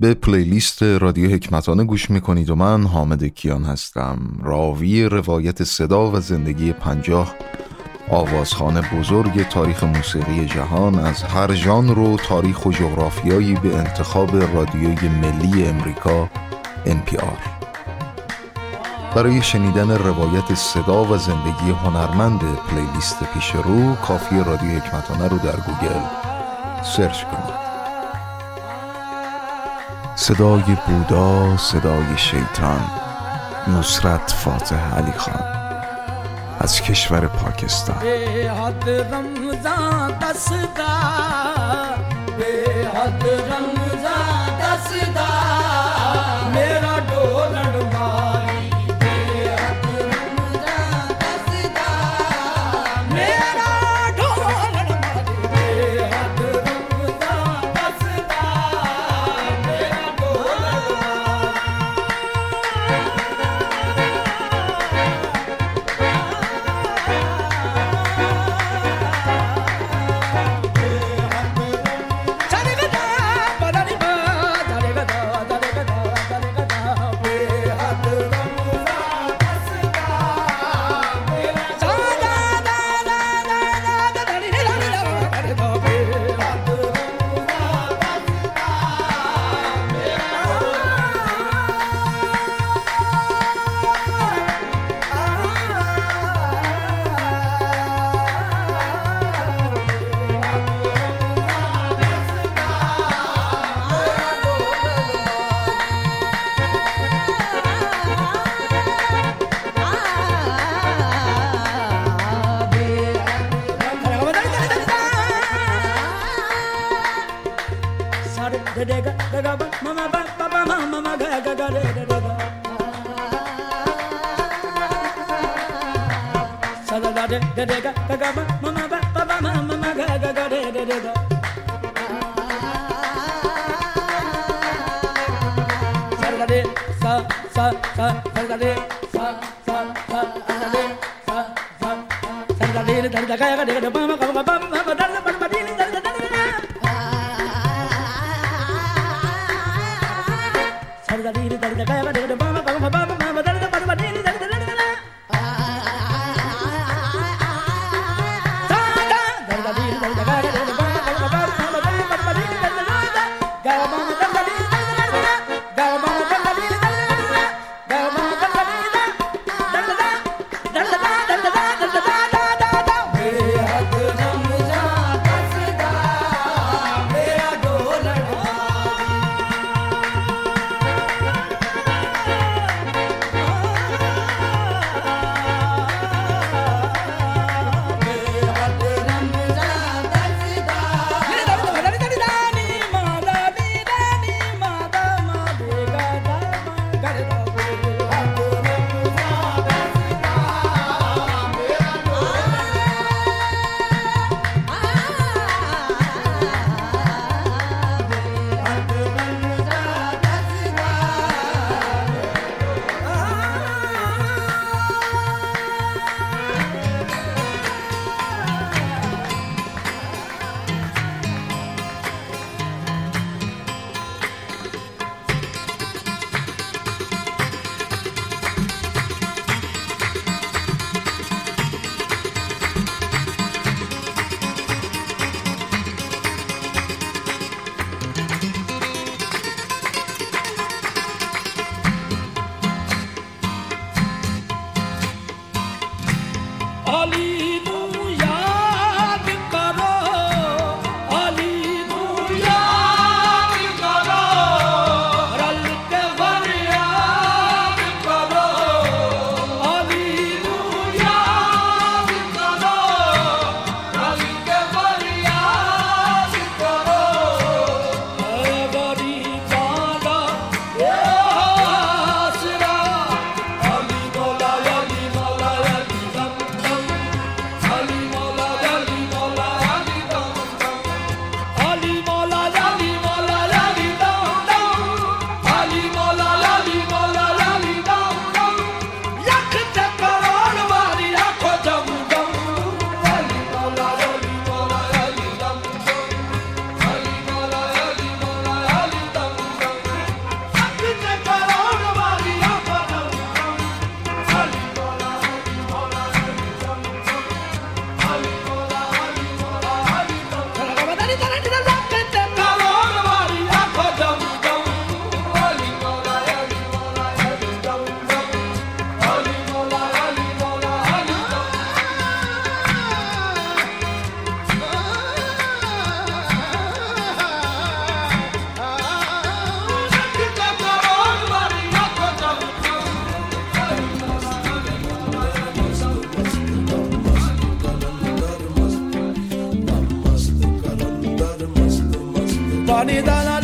به playlist رادیو حکمتانه گوش می‌کنید و من حامد کیان هستم. راوی روایت صدا و زندگی پنجاه آوازخانه بزرگ تاریخ موسیقی جهان از هر ژانر و تاریخ و جغرافیایی به انتخاب رادیوی ملی امریکا NPR برای شنیدن روایت صدا و زندگی هنرمند playlist پیش رو کافی رادیو حکمتانه رو در گوگل سرچ کنید. صدای بودا صدای شیطان نصرت فاتح علی خان از کشور پاکستان. به حد رمضان دستا به حد 你带来。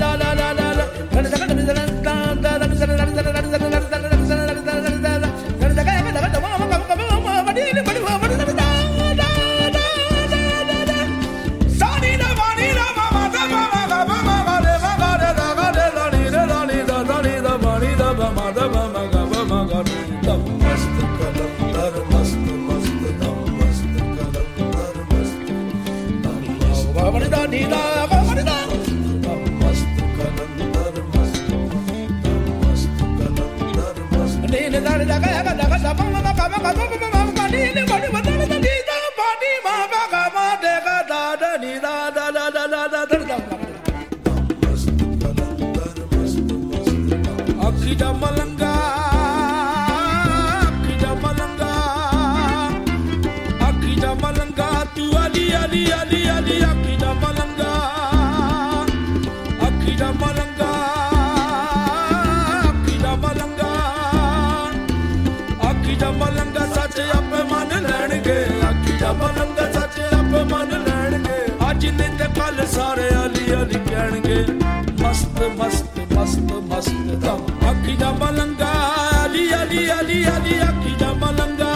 ਲੰਗਰ ਸੱਚ ਆਪ ਮੰਨ ਲੈਣਗੇ। ਅੱਜ ਨੇ ਤੇ ਕੱਲ ਸਾਰੇ ਅਲੀ ਅਲੀ ਕਹਿਣਗੇ। ਮਸਤ ਮਸਤ ਮਸਤ ਮਸਤ ਦਮ ਅੱਖੀ ਦਾ ਮਲੰਗਾ ਅਲੀ ਅਲੀ ਅਲੀ ਅਲੀ ਅੱਖੀ ਦਾ ਮਲੰਗਾ।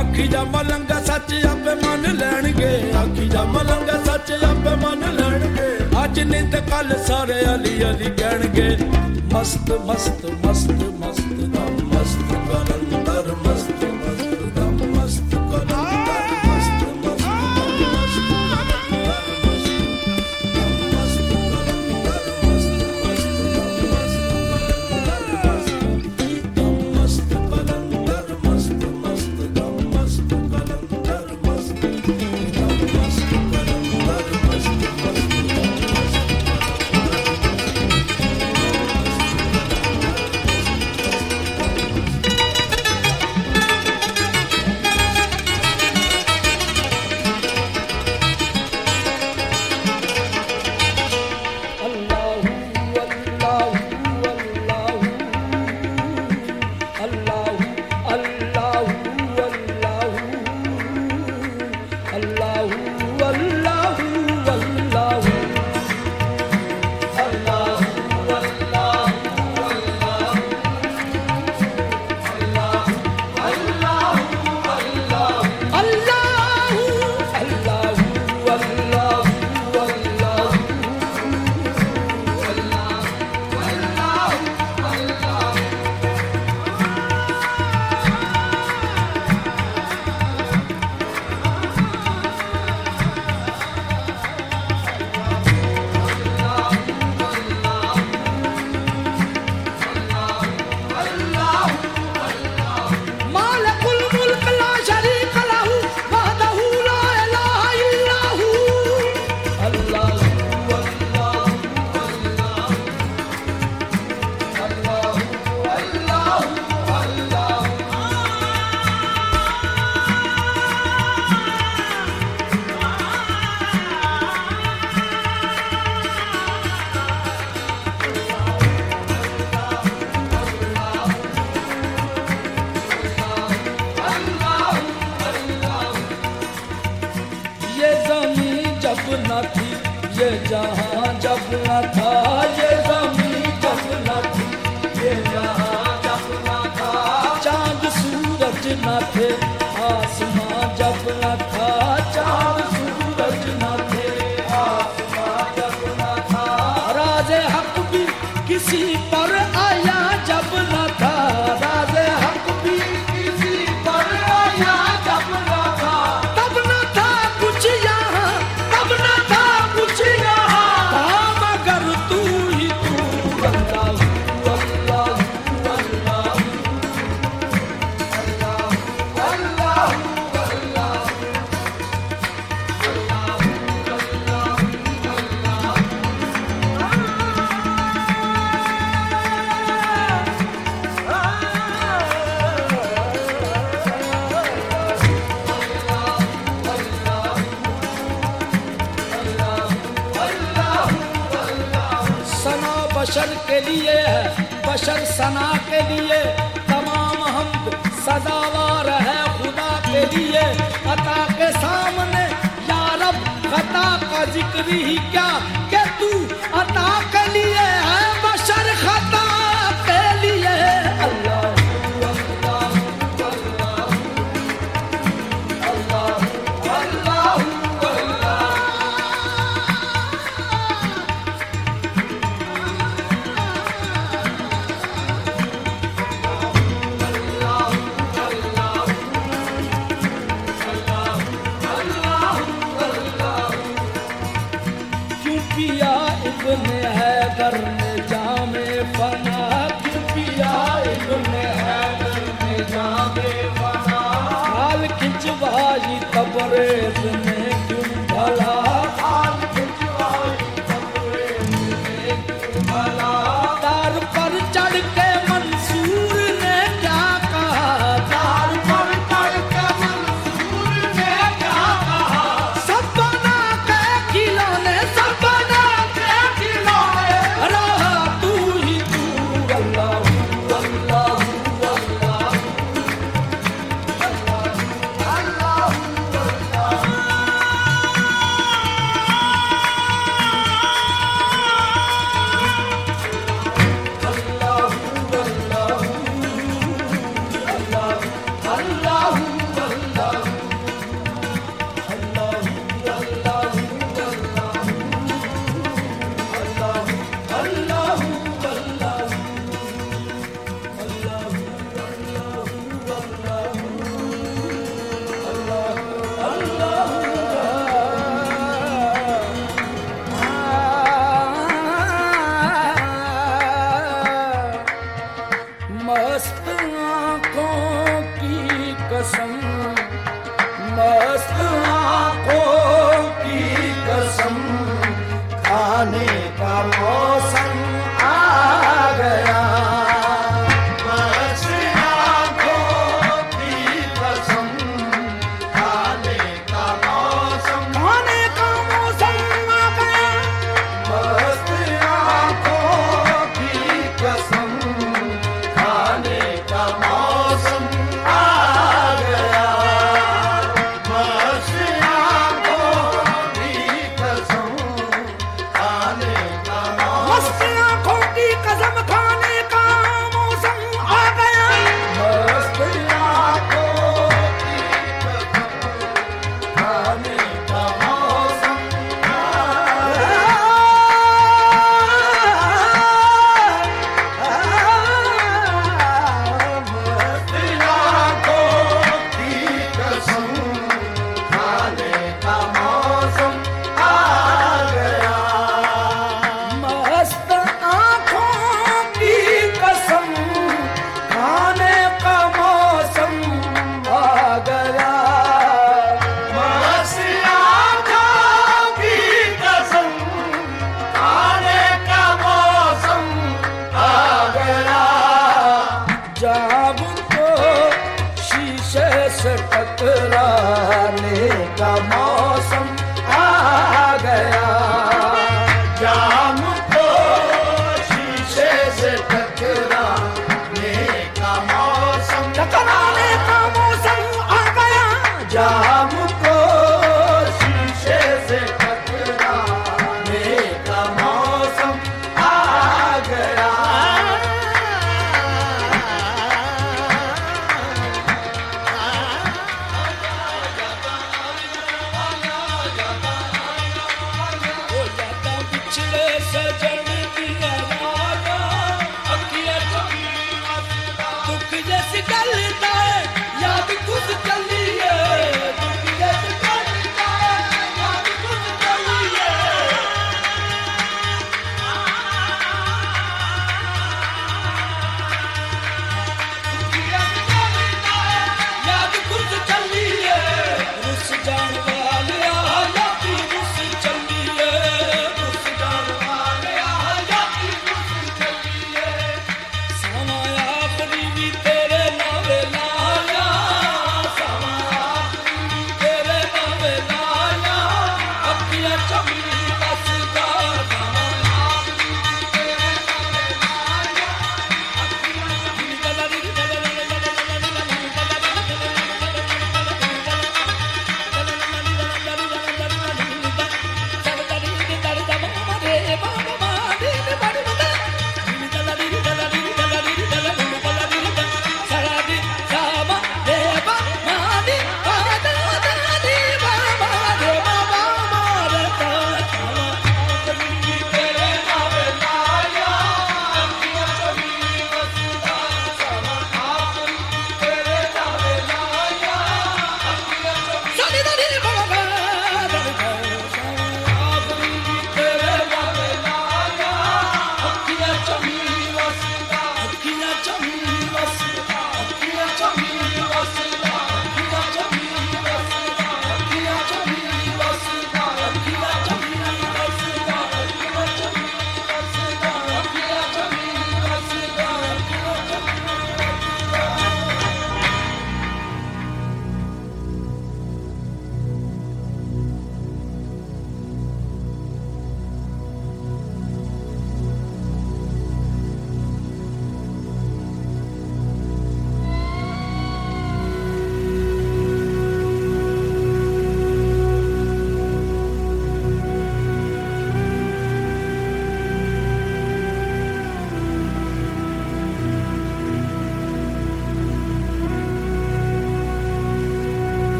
ਅੱਖੀ ਦਾ ਮਲੰਗਾ ਸੱਚ ਆਪੇ ਮੰਨ ਲੈਣਗੇ। ਅੱਖੀ ਦਾ ਮਲੰਗਾ ਸੱਚ ਆਪੇ ਮੰਨ ਲੈਣਗੇ। ਅੱਜ ਨੇ ਤੇ ਕੱਲ ਸਾਰੇ ਅਲੀ ਅਲੀ ਕਹਿਣਗੇ। ਮਸਤ ਮਸਤ ਮਸਤ ਮਸਤ ਦਮ ਮਸਤ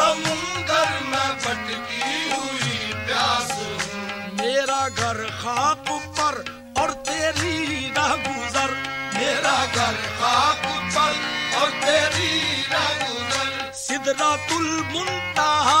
समुंदर में भटकी हुई प्यास। मेरा घर खाक पर और तेरी राह गुजर। मेरा घर खाक पर और तेरी राह गुजर। सिदरा तुल मुंतहा